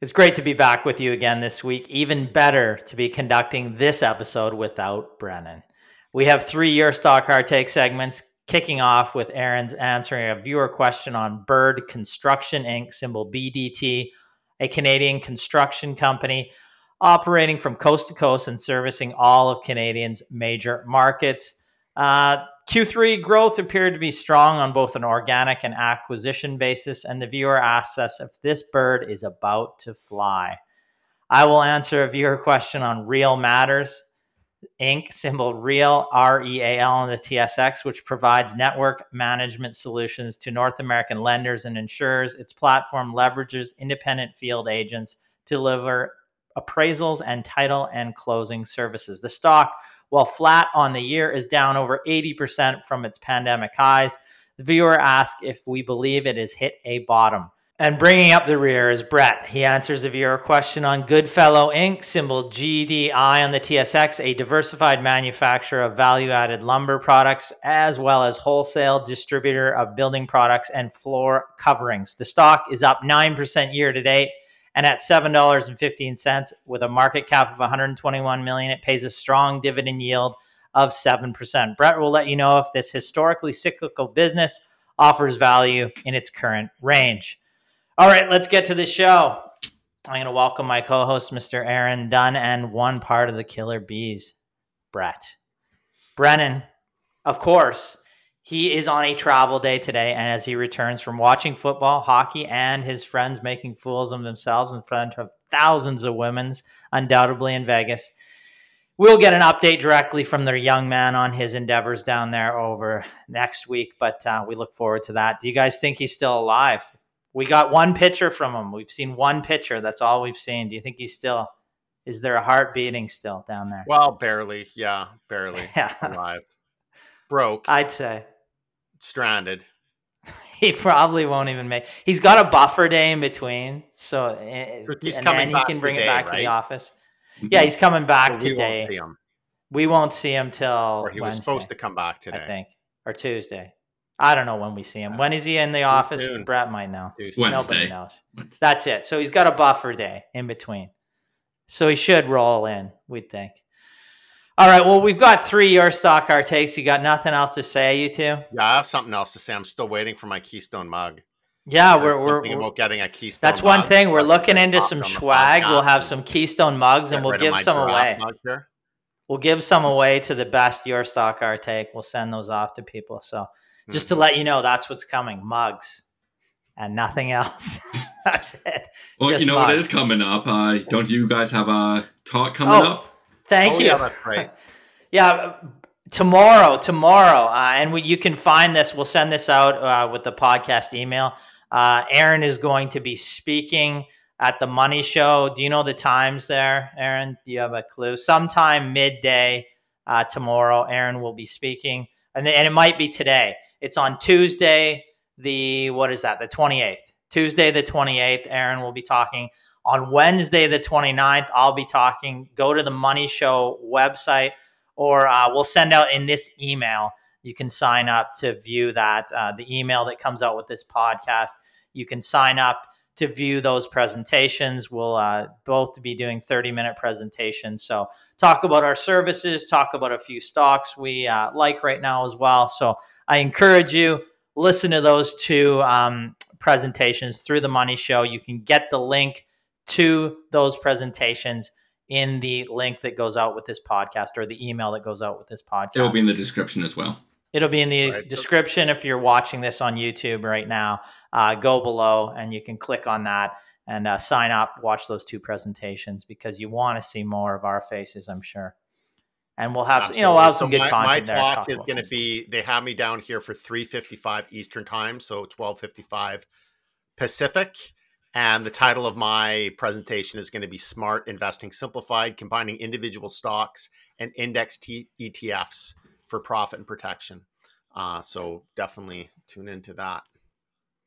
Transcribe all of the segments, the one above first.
It's great to be back with you again this week. Even better to be conducting this episode without Brennan. We have three year Stock Our Take segments, kicking off with Aaron's answering a viewer question on Bird Construction Inc., symbol BDT, a Canadian construction company operating from coast to coast and servicing all of Canadians' major markets. Uh, Q3 growth appeared to be strong on both an organic and acquisition basis, and the viewer asks us if this bird is about to fly. I will answer a viewer question on Real Matters, Inc., symbol Real, R E A L on the TSX, which provides network management solutions to North American lenders and insurers. Its platform leverages independent field agents to deliver appraisals and title and closing services. The stock while flat on the year, is down over 80% from its pandemic highs. The viewer asked if we believe it has hit a bottom. And bringing up the rear is Brett. He answers a viewer question on Goodfellow Inc., symbol GDI on the TSX, a diversified manufacturer of value added lumber products, as well as wholesale distributor of building products and floor coverings. The stock is up 9% year to date and at $7.15 with a market cap of 121 million, it pays a strong dividend yield of 7%. Brett will let you know if this historically cyclical business offers value in its current range. All right, let's get to the show. I'm going to welcome my co host, Mr. Aaron Dunn, and one part of the Killer Bees, Brett. Brennan, of course, he is on a travel day today, and as he returns from watching football, hockey, and his friends making fools of themselves in front of thousands of women, undoubtedly in Vegas, we'll get an update directly from their young man on his endeavors down there over next week. But uh, we look forward to that. Do you guys think he's still alive? We got one picture from him. We've seen one picture. That's all we've seen. Do you think he's still? Is there a heart beating still down there? Well, barely. Yeah, barely yeah. alive. Broke. I'd say stranded. He probably won't even make. He's got a buffer day in between, so, eh, so he's and coming then he can bring today, it back right? to the office. Mm-hmm. Yeah, he's coming back well, today. We won't see him. We won't see him till. Or he Wednesday, was supposed to come back today, I think, or Tuesday. I don't know when we see him. When is he in the office? soon. Brett might know. Wednesday. Nobody knows. That's it. So he's got a buffer day in between. So he should roll in, we'd think. All right. Well, we've got three your stock our takes. You got nothing else to say, you two? Yeah, I have something else to say. I'm still waiting for my Keystone mug. Yeah, we're we're, Thinking we're about getting a Keystone. that's one mug. thing. We're looking into some on swag. We'll have some Keystone mugs, and we'll give some away. We'll give some away to the best your stock our take. We'll send those off to people. So just to Mhm. let you know, that's what's coming. Mugs and nothing else. that's it. Well, Just you know what mugs. is coming up. Uh, don't you guys have a talk coming Oh. up? Thank oh, you. Yeah, that's right. Yeah, tomorrow, tomorrow, uh, and we, you can find this. We'll send this out uh, with the podcast email. Uh, Aaron is going to be speaking at the Money Show. Do you know the times there, Aaron? Do you have a clue? Sometime midday uh, tomorrow, Aaron will be speaking, and then, and it might be today. It's on Tuesday, the what is that? The twenty eighth. Tuesday, the twenty eighth. Aaron will be talking. On Wednesday, the 29th, I'll be talking. Go to the Money Show website or uh, we'll send out in this email. You can sign up to view that, uh, the email that comes out with this podcast. You can sign up to view those presentations. We'll uh, both be doing 30 minute presentations. So, talk about our services, talk about a few stocks we uh, like right now as well. So, I encourage you, listen to those two um, presentations through the Money Show. You can get the link to those presentations in the link that goes out with this podcast or the email that goes out with this podcast. It will be in the description as well. It'll be in the right. description if you're watching this on YouTube right now. Uh, go below and you can click on that and uh, sign up, watch those two presentations because you want to see more of our faces, I'm sure. And we'll have, Absolutely. you know, we'll have some so good my, content my talk, talk is going to be. They have me down here for 3:55 Eastern time, so 12:55 Pacific. And the title of my presentation is going to be Smart Investing Simplified, combining individual stocks and index T- ETFs for profit and protection. Uh, so definitely tune into that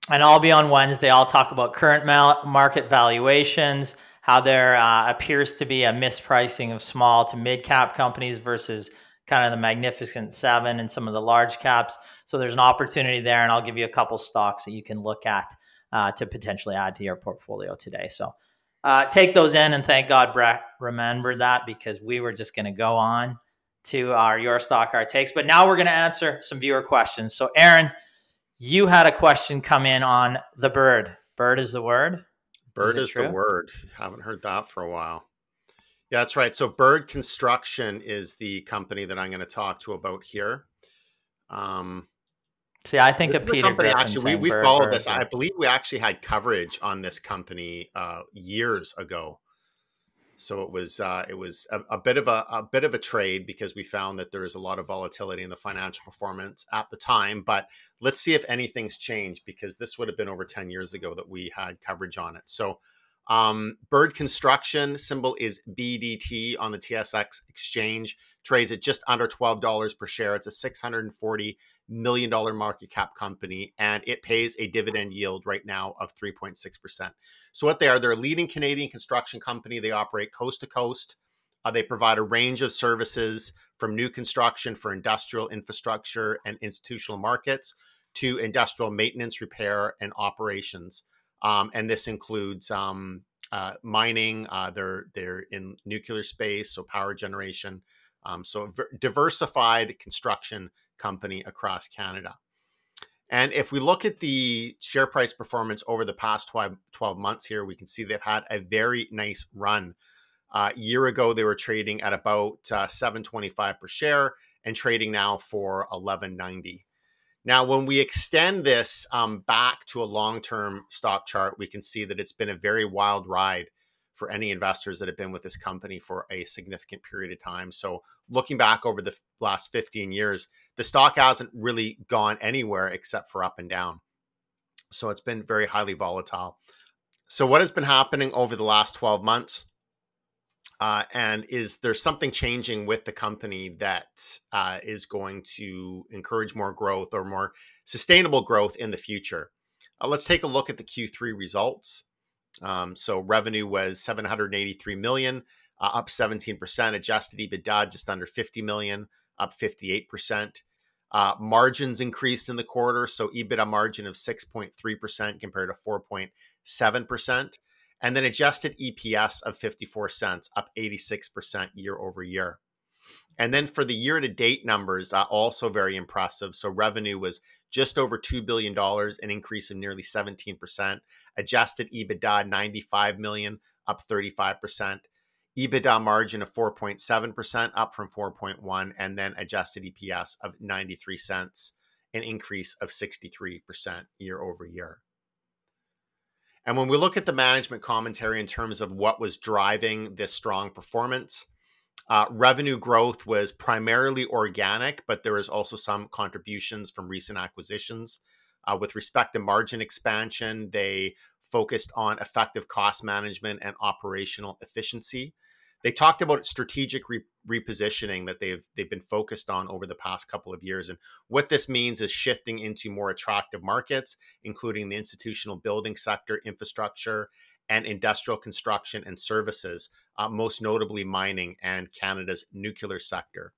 and I'll be on Wednesday. I'll talk about current market valuations, how there uh, appears to be a mispricing of small to mid cap companies versus kind of the magnificent seven and some of the large caps. So there's an opportunity there, and I'll give you a couple stocks that you can look at uh, to potentially add to your portfolio today. So uh, take those in, and thank God Brett remembered that because we were just going to go on to our your stock our takes, but now we're going to answer some viewer questions. So Aaron you had a question come in on the bird. Bird is the word. Bird is, is the word. Haven't heard that for a while. Yeah, that's right. So Bird Construction is the company that I'm going to talk to about here. Um, See, I think of Peter company, Griffin Actually, we, we followed this. I believe we actually had coverage on this company uh, years ago. So it was uh, it was a, a, bit of a, a bit of a trade because we found that there is a lot of volatility in the financial performance at the time. But let's see if anything's changed because this would have been over ten years ago that we had coverage on it. So um, Bird Construction symbol is BDT on the TSX exchange. Trades at just under twelve dollars per share. It's a six hundred and forty million dollar market cap company and it pays a dividend yield right now of 3.6%. So what they are, they're a leading Canadian construction company. They operate coast to coast. Uh, they provide a range of services from new construction for industrial infrastructure and institutional markets to industrial maintenance, repair, and operations. Um, and this includes um, uh, mining. Uh, they're they're in nuclear space, so power generation. Um, so diversified construction company across Canada. And if we look at the share price performance over the past 12, 12 months here, we can see they've had a very nice run. Uh, year ago, they were trading at about uh, 725 per share and trading now for 1190. Now, when we extend this um, back to a long term stock chart, we can see that it's been a very wild ride for any investors that have been with this company for a significant period of time. So, looking back over the last 15 years, the stock hasn't really gone anywhere except for up and down. So, it's been very highly volatile. So, what has been happening over the last 12 months? Uh, and is there something changing with the company that uh, is going to encourage more growth or more sustainable growth in the future? Uh, let's take a look at the Q3 results. Um, so revenue was 783 million, uh, up 17%. Adjusted EBITDA just under 50 million, up 58%. Uh, margins increased in the quarter, so EBITDA margin of 6.3% compared to 4.7%. And then adjusted EPS of 54 cents, up 86% year over year. And then for the year to date numbers, uh, also very impressive. So revenue was just over $2 billion, an increase of nearly 17%. Adjusted EBITDA, 95 million, up 35%. EBITDA margin of 4.7%, up from 4.1, and then adjusted EPS of 93 cents, an increase of 63% year over year. And when we look at the management commentary in terms of what was driving this strong performance, uh, revenue growth was primarily organic, but there was also some contributions from recent acquisitions. Uh, with respect to margin expansion, they focused on effective cost management and operational efficiency. They talked about strategic re- repositioning that they've they've been focused on over the past couple of years, and what this means is shifting into more attractive markets, including the institutional building sector, infrastructure, and industrial construction and services, uh, most notably mining and Canada's nuclear sector.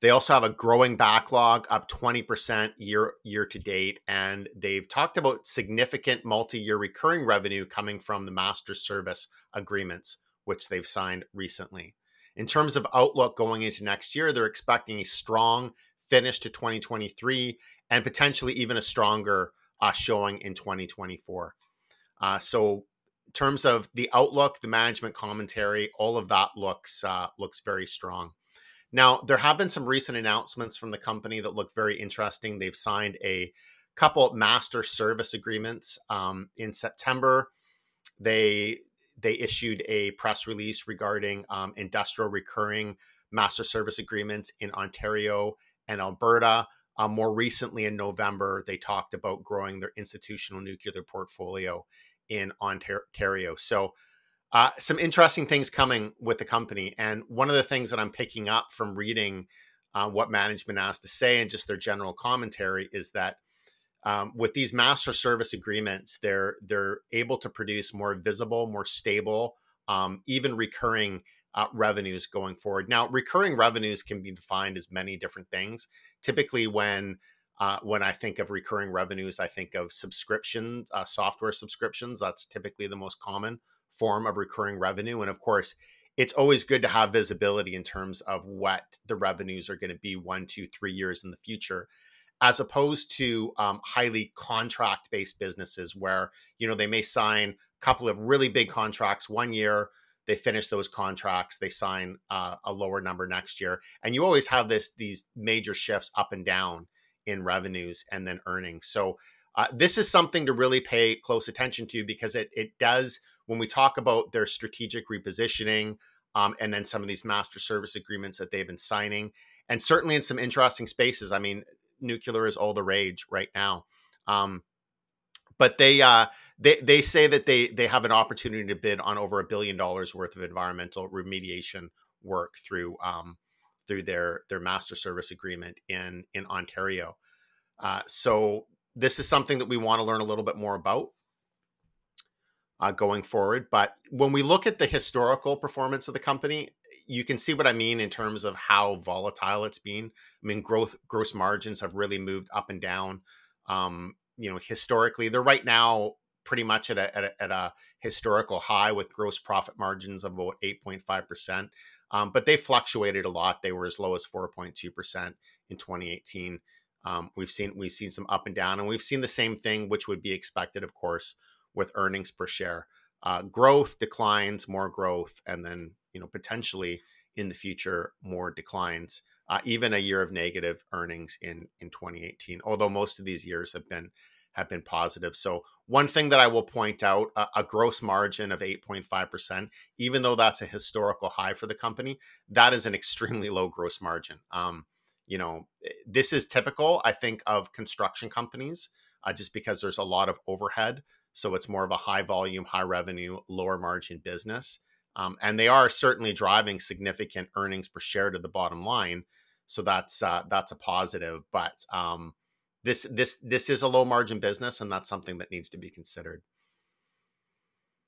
They also have a growing backlog, up 20% year year to date, and they've talked about significant multi-year recurring revenue coming from the master service agreements, which they've signed recently. In terms of outlook going into next year, they're expecting a strong finish to 2023 and potentially even a stronger uh, showing in 2024. Uh, so in terms of the outlook, the management commentary, all of that looks uh, looks very strong. Now, there have been some recent announcements from the company that look very interesting. They've signed a couple master service agreements um, in September. They they issued a press release regarding um, industrial recurring master service agreements in Ontario and Alberta. Um, more recently, in November, they talked about growing their institutional nuclear portfolio in Ontario. So, uh, some interesting things coming with the company. And one of the things that I'm picking up from reading uh, what management has to say and just their general commentary is that um, with these master service agreements, they're they're able to produce more visible, more stable, um, even recurring uh, revenues going forward. Now, recurring revenues can be defined as many different things. Typically, when uh, when I think of recurring revenues, I think of subscription uh, software subscriptions. That's typically the most common form of recurring revenue, and of course, it's always good to have visibility in terms of what the revenues are going to be one, two, three years in the future as opposed to um, highly contract based businesses where you know they may sign a couple of really big contracts one year they finish those contracts they sign uh, a lower number next year and you always have this these major shifts up and down in revenues and then earnings so uh, this is something to really pay close attention to because it it does when we talk about their strategic repositioning um, and then some of these master service agreements that they've been signing and certainly in some interesting spaces i mean nuclear is all the rage right now. Um, but they uh, they they say that they they have an opportunity to bid on over a billion dollars worth of environmental remediation work through um, through their their master service agreement in in Ontario. Uh, so this is something that we want to learn a little bit more about uh, going forward. But when we look at the historical performance of the company, you can see what I mean in terms of how volatile it's been. I mean, growth gross margins have really moved up and down. Um, you know, historically, they're right now pretty much at a, at a, at a historical high with gross profit margins of about 8.5 percent. Um, but they fluctuated a lot. They were as low as 4.2 percent in 2018. Um, we've seen we've seen some up and down, and we've seen the same thing, which would be expected, of course, with earnings per share. Uh, growth declines, more growth, and then you know potentially in the future more declines uh, even a year of negative earnings in in 2018 although most of these years have been have been positive so one thing that i will point out a, a gross margin of 8.5% even though that's a historical high for the company that is an extremely low gross margin um, you know eh, this is typical i think of construction companies uh, just because there's a lot of overhead so it's more of a high volume high revenue lower margin business um, and they are certainly driving significant earnings per share to the bottom line. So that's uh, that's a positive. But um, this this this is a low margin business, and that's something that needs to be considered.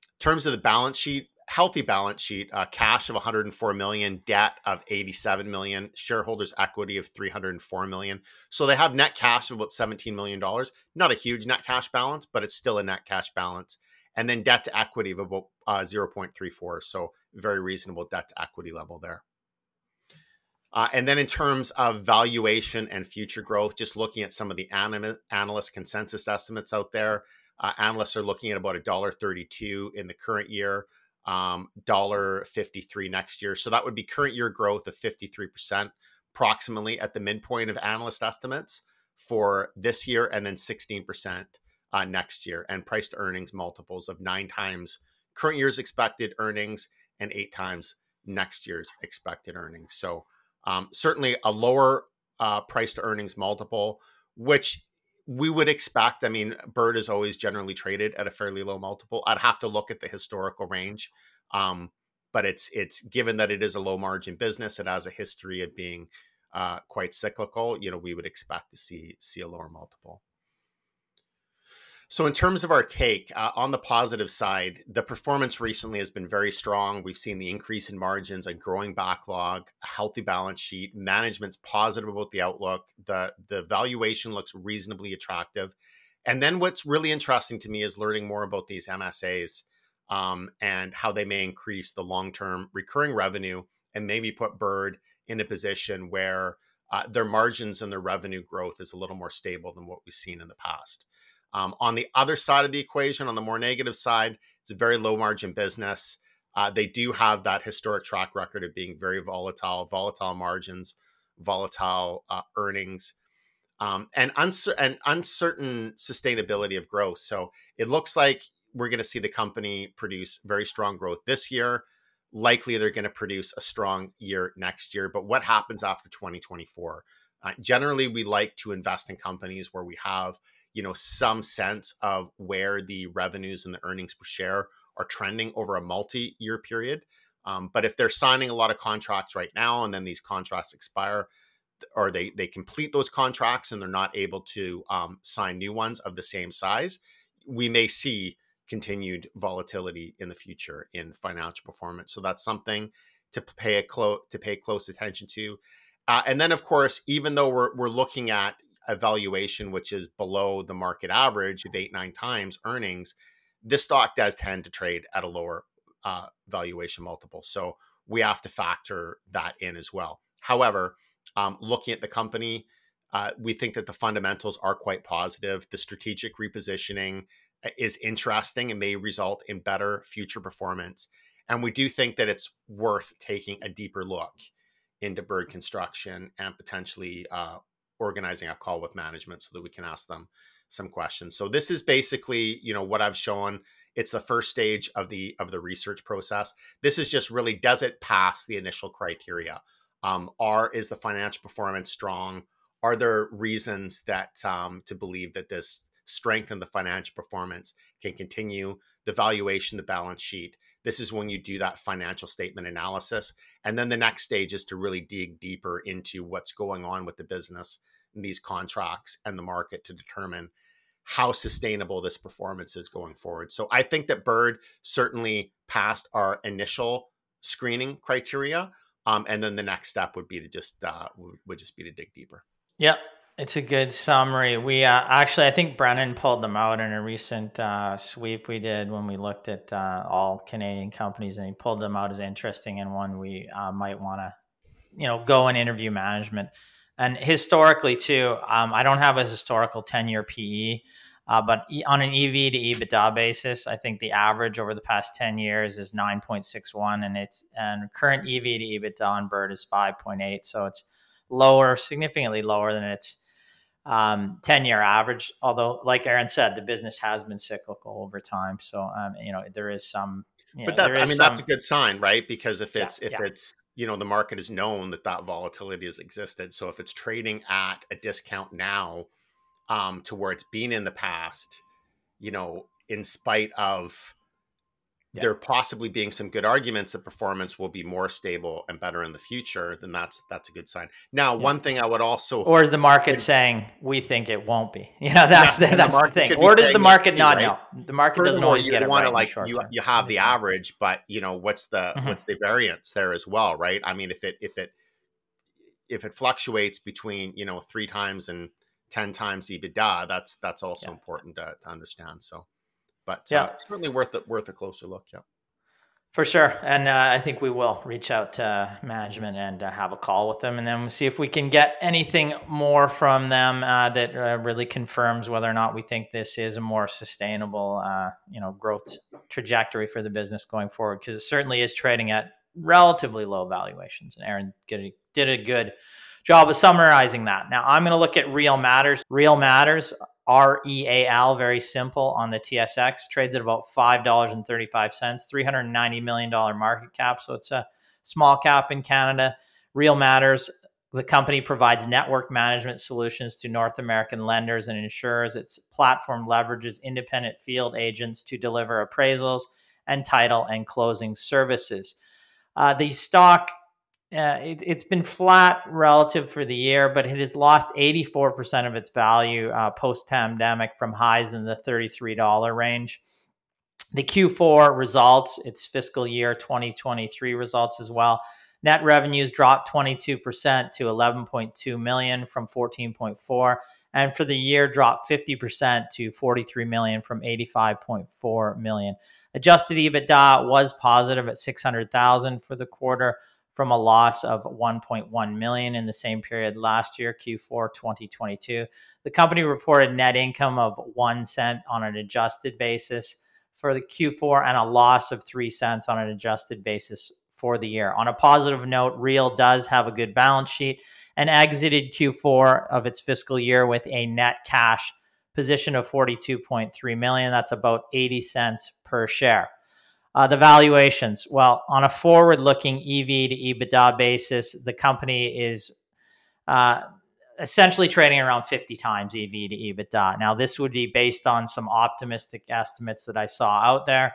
In terms of the balance sheet, healthy balance sheet, uh, cash of 104 million, debt of 87 million, shareholders' equity of 304 million. So they have net cash of about 17 million dollars. Not a huge net cash balance, but it's still a net cash balance and then debt to equity of about uh, 0.34. So very reasonable debt to equity level there. Uh, and then in terms of valuation and future growth, just looking at some of the analyst consensus estimates out there, uh, analysts are looking at about a dollar thirty-two in the current year, um, dollar fifty-three next year. So that would be current year growth of fifty-three percent, approximately at the midpoint of analyst estimates for this year, and then sixteen percent uh, next year and price to earnings multiples of nine times current year's expected earnings and eight times next year's expected earnings. So, um, certainly a lower uh, price to earnings multiple, which we would expect. I mean, Bird is always generally traded at a fairly low multiple. I'd have to look at the historical range. Um, but it's it's given that it is a low margin business, it has a history of being uh, quite cyclical. You know, we would expect to see see a lower multiple. So, in terms of our take uh, on the positive side, the performance recently has been very strong. We've seen the increase in margins, a growing backlog, a healthy balance sheet. Management's positive about the outlook. The the valuation looks reasonably attractive. And then, what's really interesting to me is learning more about these MSAs um, and how they may increase the long term recurring revenue and maybe put Bird in a position where uh, their margins and their revenue growth is a little more stable than what we've seen in the past. Um, on the other side of the equation, on the more negative side, it's a very low margin business. Uh, they do have that historic track record of being very volatile, volatile margins, volatile uh, earnings, um, and, and uncertain sustainability of growth. So it looks like we're going to see the company produce very strong growth this year. Likely they're going to produce a strong year next year. But what happens after 2024? Uh, generally, we like to invest in companies where we have you know some sense of where the revenues and the earnings per share are trending over a multi-year period. Um, but if they're signing a lot of contracts right now and then these contracts expire, or they they complete those contracts and they're not able to um, sign new ones of the same size, we may see continued volatility in the future in financial performance. So that's something to pay a close to pay close attention to. Uh, and then, of course, even though we're we're looking at a valuation which is below the market average of eight nine times earnings, this stock does tend to trade at a lower uh, valuation multiple. So we have to factor that in as well. However, um, looking at the company, uh, we think that the fundamentals are quite positive. The strategic repositioning uh, is interesting and may result in better future performance. And we do think that it's worth taking a deeper look into bird construction and potentially uh, organizing a call with management so that we can ask them some questions. So this is basically, you know, what I've shown. It's the first stage of the of the research process. This is just really does it pass the initial criteria? Um, are is the financial performance strong? Are there reasons that um, to believe that this strength in the financial performance can continue? The valuation, the balance sheet. This is when you do that financial statement analysis, and then the next stage is to really dig deeper into what's going on with the business and these contracts and the market to determine how sustainable this performance is going forward. So I think that Bird certainly passed our initial screening criteria. Um, and then the next step would be to just uh, would just be to dig deeper. Yep, it's a good summary. We uh, actually, I think Brennan pulled them out in a recent uh, sweep we did when we looked at uh, all Canadian companies, and he pulled them out as interesting and one we uh, might want to, you know, go and interview management. And historically, too, um, I don't have a historical ten-year PE, uh, but on an EV to EBITDA basis, I think the average over the past ten years is nine point six one, and it's and current EV to EBITDA on Bird is five point eight, so it's lower, significantly lower than its um, 10 year average. Although, like Aaron said, the business has been cyclical over time. So, um, you know, there is some, but that, I mean, some, that's a good sign, right? Because if it's, yeah, if yeah. it's, you know, the market is known that that volatility has existed. So if it's trading at a discount now um, to where it's been in the past, you know, in spite of, yeah. there possibly being some good arguments that performance will be more stable and better in the future, then that's that's a good sign. Now, yeah. one thing I would also or is the market saying we think it won't be? You know, that's yeah, the, that's the, the thing. Or does the market not right? know? The market Furthermore, doesn't always get it right. Like you, you have the average, but you know what's the mm-hmm. what's the variance there as well, right? I mean, if it if it if it fluctuates between you know three times and ten times EBITDA, that's that's also important to, to understand. So but yeah, uh, certainly worth it, worth a closer look. Yeah. For sure. And uh, I think we will reach out to management and uh, have a call with them and then we'll see if we can get anything more from them uh, that uh, really confirms whether or not we think this is a more sustainable, uh, you know, growth trajectory for the business going forward. Because it certainly is trading at relatively low valuations. And Aaron did a good job of summarizing that. Now I'm going to look at Real Matters. Real Matters R E A L, very simple on the TSX, trades at about $5.35, $390 million market cap. So it's a small cap in Canada. Real Matters, the company provides network management solutions to North American lenders and insurers. Its platform leverages independent field agents to deliver appraisals and title and closing services. Uh, the stock uh, it, has been flat relative for the year, but it has lost 84% of its value uh, post pandemic from highs in the $33 range. The Q4 results, its fiscal year 2023 results as well. Net revenues dropped 22% to 11.2 million from 14.4 and for the year dropped 50% to 43 million from 85.4 million. Adjusted EBITDA was positive at 600,000 for the quarter from a loss of 1.1 million in the same period last year, Q4 2022. The company reported net income of 1 cent on an adjusted basis for the Q4 and a loss of 3 cents on an adjusted basis for the year. On a positive note, Real does have a good balance sheet and exited Q4 of its fiscal year with a net cash position of 42.3 million. That's about 80 cents per share. Uh, the valuations, well, on a forward looking EV to EBITDA basis, the company is uh, essentially trading around 50 times EV to EBITDA. Now, this would be based on some optimistic estimates that I saw out there.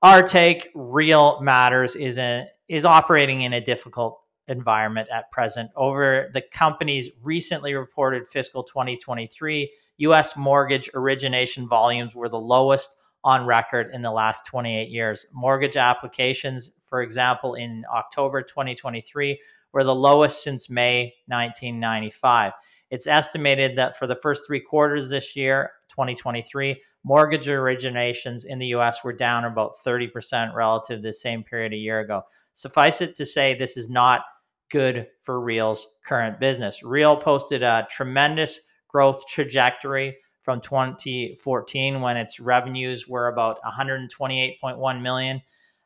Our take, real matters, is, a, is operating in a difficult environment at present. Over the company's recently reported fiscal 2023, US mortgage origination volumes were the lowest on record in the last 28 years. Mortgage applications, for example, in October 2023, were the lowest since May 1995. It's estimated that for the first three quarters this year, 2023, mortgage originations in the US were down about 30% relative to the same period a year ago. Suffice it to say, this is not good for Real's current business. Real posted a tremendous growth trajectory from 2014 when its revenues were about 128.1 million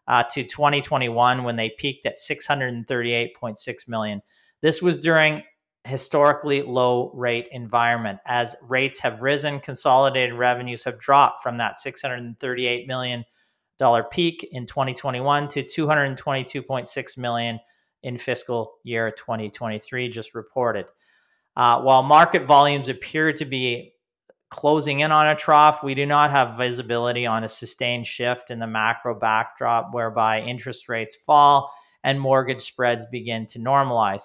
uh, to 2021 when they peaked at 638.6 million. This was during historically low rate environment. As rates have risen, consolidated revenues have dropped from that 638 million dollar peak in 2021 to 222.6 million in fiscal year 2023 just reported. Uh, while market volumes appear to be closing in on a trough, we do not have visibility on a sustained shift in the macro backdrop whereby interest rates fall and mortgage spreads begin to normalize.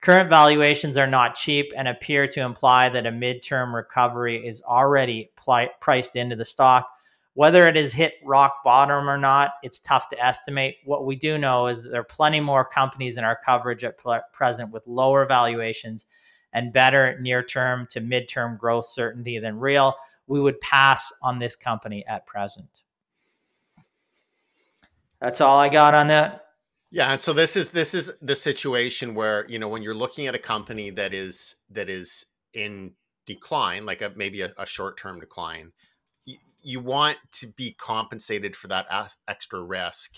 Current valuations are not cheap and appear to imply that a midterm recovery is already pli- priced into the stock. Whether it has hit rock bottom or not, it's tough to estimate. What we do know is that there are plenty more companies in our coverage at pl- present with lower valuations and better near term to midterm growth certainty than real, we would pass on this company at present. That's all I got on that. Yeah, and so this is this is the situation where you know when you're looking at a company that is that is in decline, like a maybe a, a short term decline, you, you, want to be compensated for that extra risk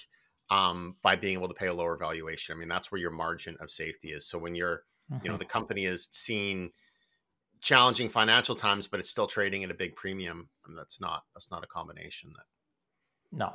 um, by being able to pay a lower valuation. I mean, that's where your margin of safety is. So when you're Mm-hmm. You know, mm-hmm. the company has seen challenging financial times, but it's still trading at a big premium. And that's not that's not a combination that. No,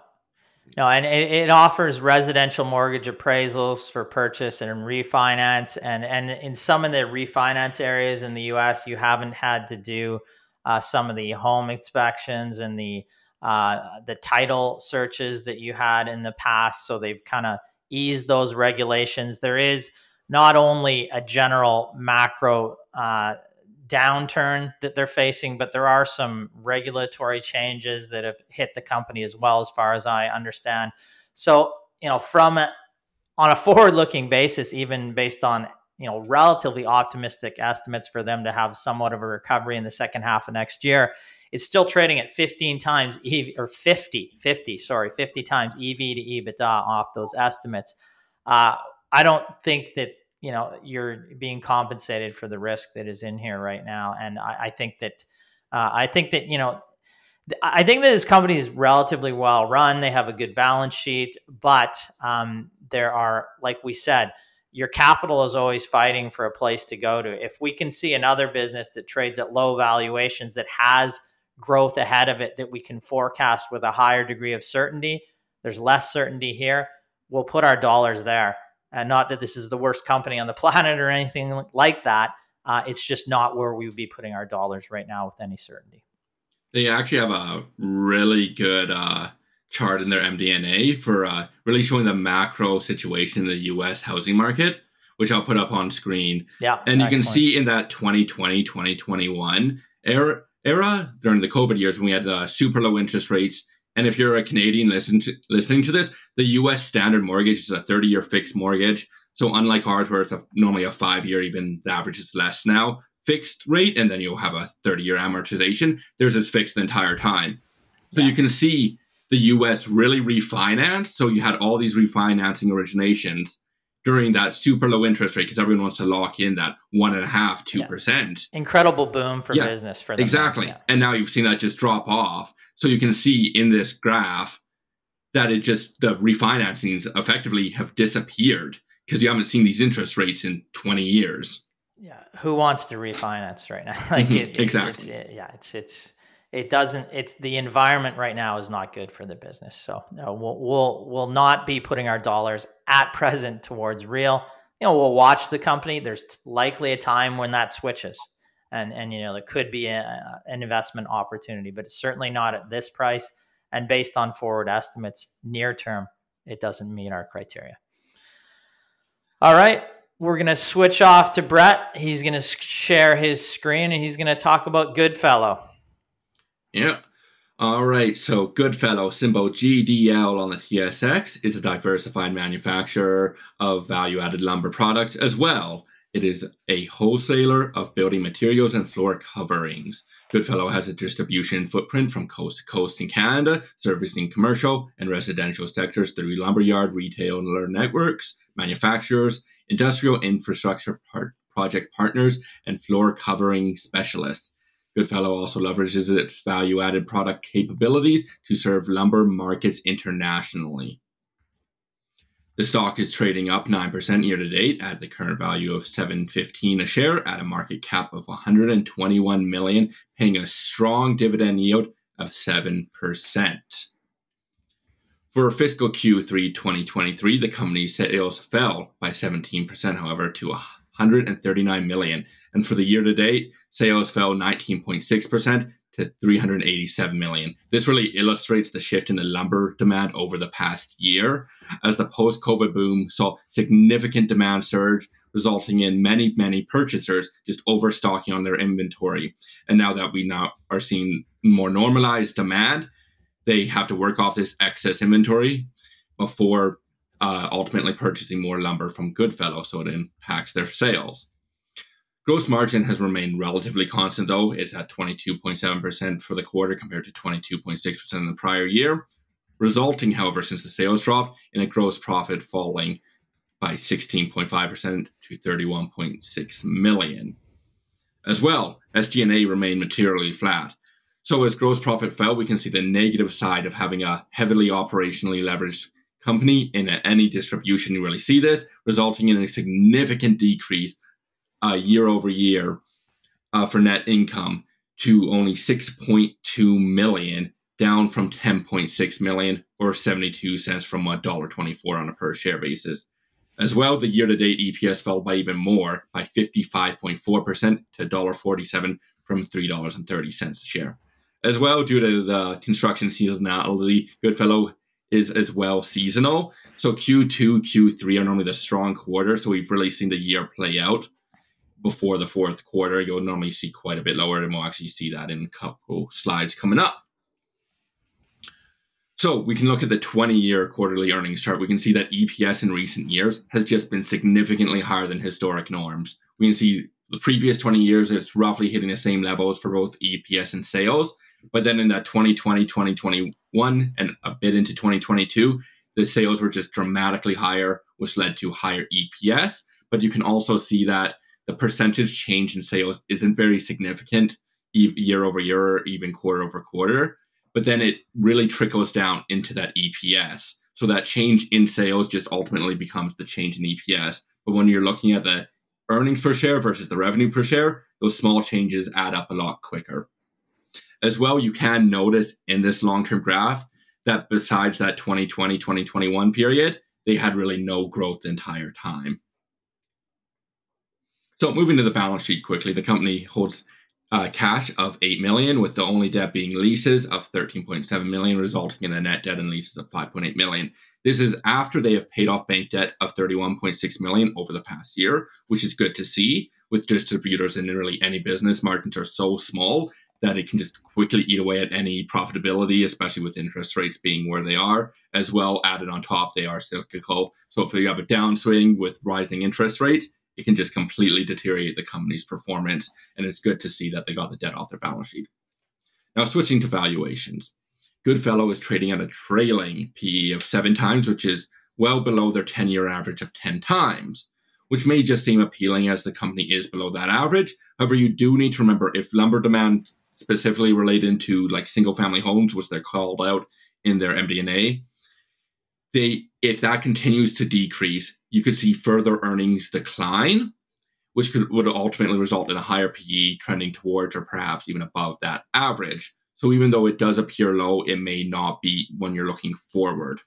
no, and it, it, offers residential mortgage appraisals for purchase and refinance, and and in some of the refinance areas in the U.S., you haven't had to do uh, some of the home inspections and the uh, the title searches that you had in the past. So they've kind of eased those regulations. There is not only a general macro uh, downturn that they're facing, but there are some regulatory changes that have hit the company as well, as far as I understand. So, you know, from a, on a forward-looking basis, even based on you know relatively optimistic estimates for them to have somewhat of a recovery in the second half of next year, it's still trading at 15 times EV or 50, 50, sorry, 50 times EV to EBITDA off those estimates. Uh, I don't think that you know you're being compensated for the risk that is in here right now, and I, I think that uh, I think that you know I think that this company is relatively well run. They have a good balance sheet, but um, there are, like we said, your capital is always fighting for a place to go to. If we can see another business that trades at low valuations that has growth ahead of it that we can forecast with a higher degree of certainty, there's less certainty here. We'll put our dollars there. And not that this is the worst company on the planet or anything like that. Uh, it's just not where we would be putting our dollars right now with any certainty. They actually have a really good uh, chart in their MD&A for uh, really showing the macro situation in the U.S. housing market, which I'll put up on screen. Yeah, and you can see in that 2020 2021 era, era during the COVID years when we had uh, super low interest rates and if you're a Canadian listen to, listening to this, the US standard mortgage is a 30 year fixed mortgage. So unlike ours, where it's a, normally a five year, even the average is less now, fixed rate, and then you'll have a 30 year amortization, theirs is fixed the entire time. So yeah. you can see the US really refinanced. So you had all these refinancing originations. During that super low interest rate because everyone wants to lock in that one and a half, two percent. Incredible boom for yeah, business for them. Exactly. Yeah. And now you've seen that just drop off. So you can see in this graph that it just the refinancings effectively have disappeared because you haven't seen these interest rates in 20 years. Yeah. Who wants to refinance right now? like mm-hmm. it, it, exactly. It's, it, yeah. It's, it's, it doesn't it's the environment right now is not good for the business. So we'll, we'll we'll not be putting our dollars at present towards real. You know we'll watch the company. There's likely a time when that switches and and you know there could be a, an investment opportunity but it's certainly not at this price. And based on forward estimates near term it doesn't meet our criteria. All right. We're going to switch off to brett. He's going to share his screen and he's going to talk about goodfellow yeah. All right. So Goodfellow, symbol GDL on the TSX, is a diversified manufacturer of value added lumber products as well. It is a wholesaler of building materials and floor coverings. Goodfellow has a distribution footprint from coast to coast in Canada, servicing commercial and residential sectors through lumberyard retailer networks, manufacturers, industrial infrastructure part- project partners, and floor covering specialists. Goodfellow also leverages its value added product capabilities to serve lumber markets internationally. The stock is trading up 9% year to date at the current value of 715 a share at a market cap of 121 million, paying a strong dividend yield of 7%. For fiscal Q3 2023, the company's sales fell by 17%, however, to 139 million. And for the year to date, sales fell 19.6% to 387 million. This really illustrates the shift in the lumber demand over the past year as the post COVID boom saw significant demand surge, resulting in many, many purchasers just overstocking on their inventory. And now that we now are seeing more normalized demand, they have to work off this excess inventory before uh, ultimately purchasing more lumber from Goodfellow, so it impacts their sales. Gross margin has remained relatively constant, though. It's at 22.7% for the quarter compared to 22.6% in the prior year, resulting, however, since the sales dropped, in a gross profit falling by 16.5% to 31.6 million. As well, SG&A remained materially flat. So as gross profit fell, we can see the negative side of having a heavily operationally leveraged company in any distribution. You really see this, resulting in a significant decrease uh, year over year uh, for net income to only 6.2 million, down from 10.6 million or 72 cents from a dollar 24 on a per share basis. As well, the year to date EPS fell by even more, by 55.4% to $1.47 from $3.30 a share. As well, due to the construction seasonality, Goodfellow is as well seasonal. So Q2, Q3 are normally the strong quarter. So we've really seen the year play out before the fourth quarter. You'll normally see quite a bit lower, and we'll actually see that in a couple slides coming up. So we can look at the 20 year quarterly earnings chart. We can see that EPS in recent years has just been significantly higher than historic norms. We can see the previous 20 years, it's roughly hitting the same levels for both EPS and sales. But then in that 2020, 2021, and a bit into 2022, the sales were just dramatically higher, which led to higher EPS. But you can also see that the percentage change in sales isn't very significant year over year or even quarter over quarter. But then it really trickles down into that EPS. So that change in sales just ultimately becomes the change in EPS. But when you're looking at the earnings per share versus the revenue per share, those small changes add up a lot quicker. As well, you can notice in this long term graph that besides that 2020 2021 period, they had really no growth the entire time. So, moving to the balance sheet quickly, the company holds uh, cash of 8 million with the only debt being leases of 13.7 million resulting in a net debt and leases of 5.8 million this is after they have paid off bank debt of 31.6 million over the past year which is good to see with distributors in nearly any business margins are so small that it can just quickly eat away at any profitability, especially with interest rates being where they are. As well, added on top, they are cyclical. So if you have a downswing with rising interest rates, it can just completely deteriorate the company's performance. And it's good to see that they got the debt off their balance sheet. Now, switching to valuations. Goodfellow is trading at a trailing PE of seven times, which is well below their 10 year average of 10 times, which may just seem appealing as the company is below that average. However, you do need to remember if lumber demand specifically related to like single family homes, which they're called out in their MD&A, they if that continues to decrease, you could see further earnings decline, which could would ultimately result in a higher PE trending towards or perhaps even above that average. So even though it does appear low, it may not be when you're looking forward.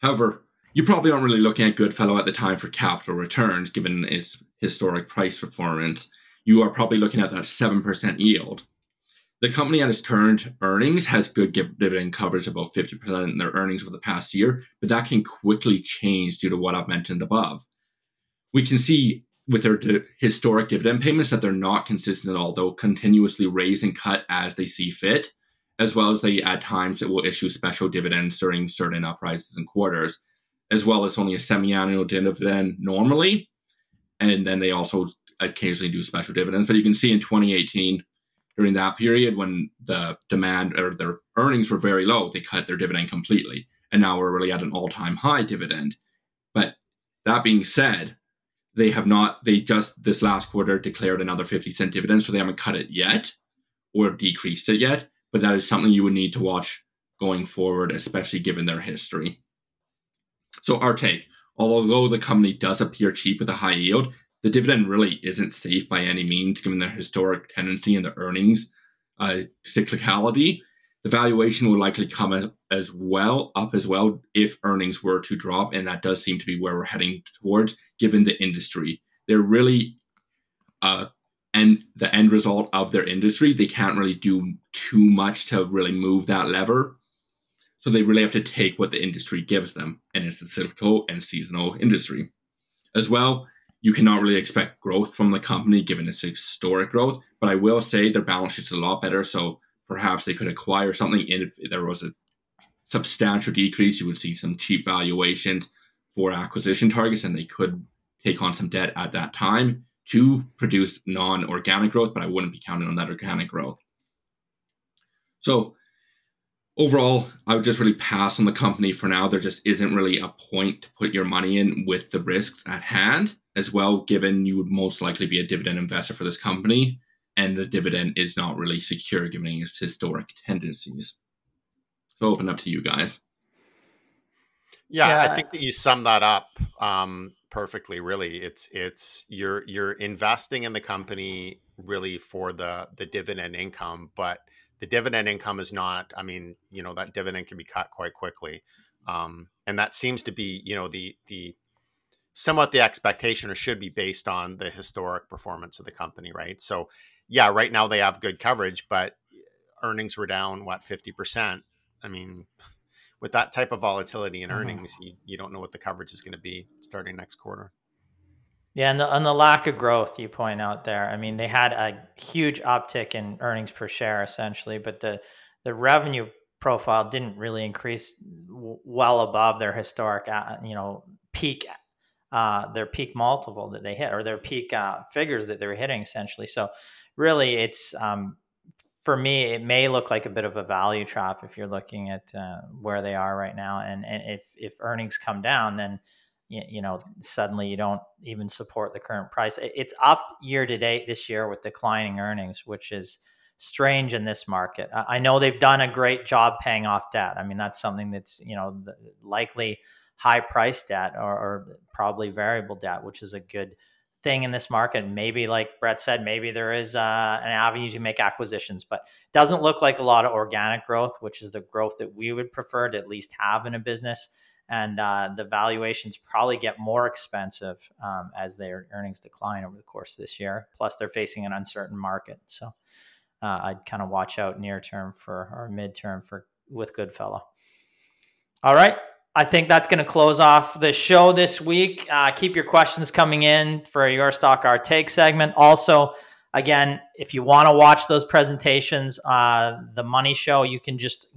However, you probably aren't really looking at Goodfellow at the time for capital returns, given its historic price performance. You are probably looking at that 7% yield. The company at its current earnings has good dividend coverage, about 50% in their earnings over the past year, but that can quickly change due to what I've mentioned above. We can see with their historic dividend payments that they're not consistent at all. They'll continuously raise and cut as they see fit, as well as they at times it will issue special dividends during certain uprises and quarters, as well as only a semi-annual dividend normally, and then they also occasionally do special dividends. But you can see in 2018 during that period when the demand or their earnings were very low, they cut their dividend completely. And now we're really at an all time high dividend. But that being said, they have not, they just this last quarter declared another 50 cent dividend. So they haven't cut it yet or decreased it yet. But that is something you would need to watch going forward, especially given their history. So, our take although the company does appear cheap with a high yield, the dividend really isn't safe by any means, given their historic tendency and the earnings uh, cyclicality. The valuation will likely come as well up as well if earnings were to drop, and that does seem to be where we're heading towards, given the industry. They're really, uh, and the end result of their industry, they can't really do too much to really move that lever. So they really have to take what the industry gives them, and it's a cyclical and seasonal industry. As well, you cannot really expect growth from the company given its historic growth. But I will say their balance sheet's a lot better, so perhaps they could acquire something. And if there was a substantial decrease, you would see some cheap valuations for acquisition targets, and they could take on some debt at that time to produce non-organic growth. But I wouldn't be counting on that organic growth. So overall, I would just really pass on the company for now. There just isn't really a point to put your money in with the risks at hand as well, given you would most likely be a dividend investor for this company, and the dividend is not really secure given its historic tendencies. So, open up to you guys. Yeah, yeah. I think that you sum that up um, perfectly. Really, it's it's you're you're investing in the company really for the the dividend income, but the dividend income is not. I mean, you know, that dividend can be cut quite quickly, um, and that seems to be you know the the somewhat the expectation or should be based on the historic performance of the company, right? So, yeah, right now they have good coverage, but earnings were down what 50%. I mean, with that type of volatility in mm-hmm. earnings, you, you don't know what the coverage is going to be starting next quarter. Yeah, and the, and the lack of growth you point out there. I mean, they had a huge uptick in earnings per share essentially, but the the revenue profile didn't really increase well above their historic, uh, you know, peak uh, their peak multiple that they hit or their peak uh, figures that they're hitting essentially. So really, it's um, for me, it may look like a bit of a value trap if you're looking at uh, where they are right now, and and if if earnings come down, then you know suddenly you don't even support the current price. It's up year to date this year with declining earnings, which is strange in this market. I know they've done a great job paying off debt. I mean, that's something that's you know likely high price debt or, or, probably variable debt, which is a good thing in this market. Maybe, like Brett said, maybe there is uh, an avenue to make acquisitions, but it doesn't look like a lot of organic growth, which is the growth that we would prefer to at least have in a business. And uh, the valuations probably get more expensive um, as their earnings decline over the course of this year. Plus, they're facing an uncertain market, so uh, I'd kind of watch out near term for or midterm for with Goodfellow. All right, I think that's going to close off the show this week. Uh, keep your questions coming in for your stock our take segment. Also, again, if you want to watch those presentations, uh, the money show, you can just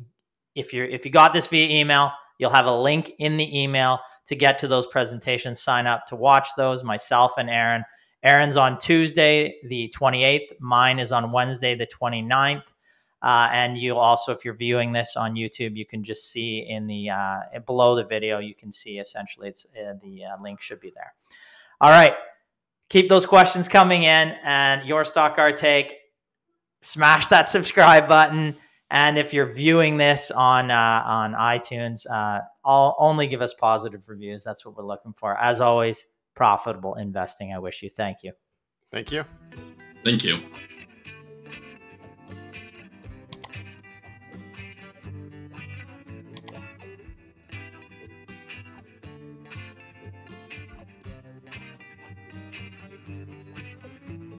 if you if you got this via email, you'll have a link in the email to get to those presentations. Sign up to watch those. Myself and Aaron. Aaron's on Tuesday, the 28th. Mine is on Wednesday, the 29th. Uh, and you also, if you're viewing this on YouTube, you can just see in the uh, below the video, you can see essentially it's uh, the uh, link should be there. All right, keep those questions coming in, and your stock our take. Smash that subscribe button, and if you're viewing this on uh, on iTunes, uh, I'll only give us positive reviews. That's what we're looking for. As always, profitable investing. I wish you. Thank you. Thank you. Thank you.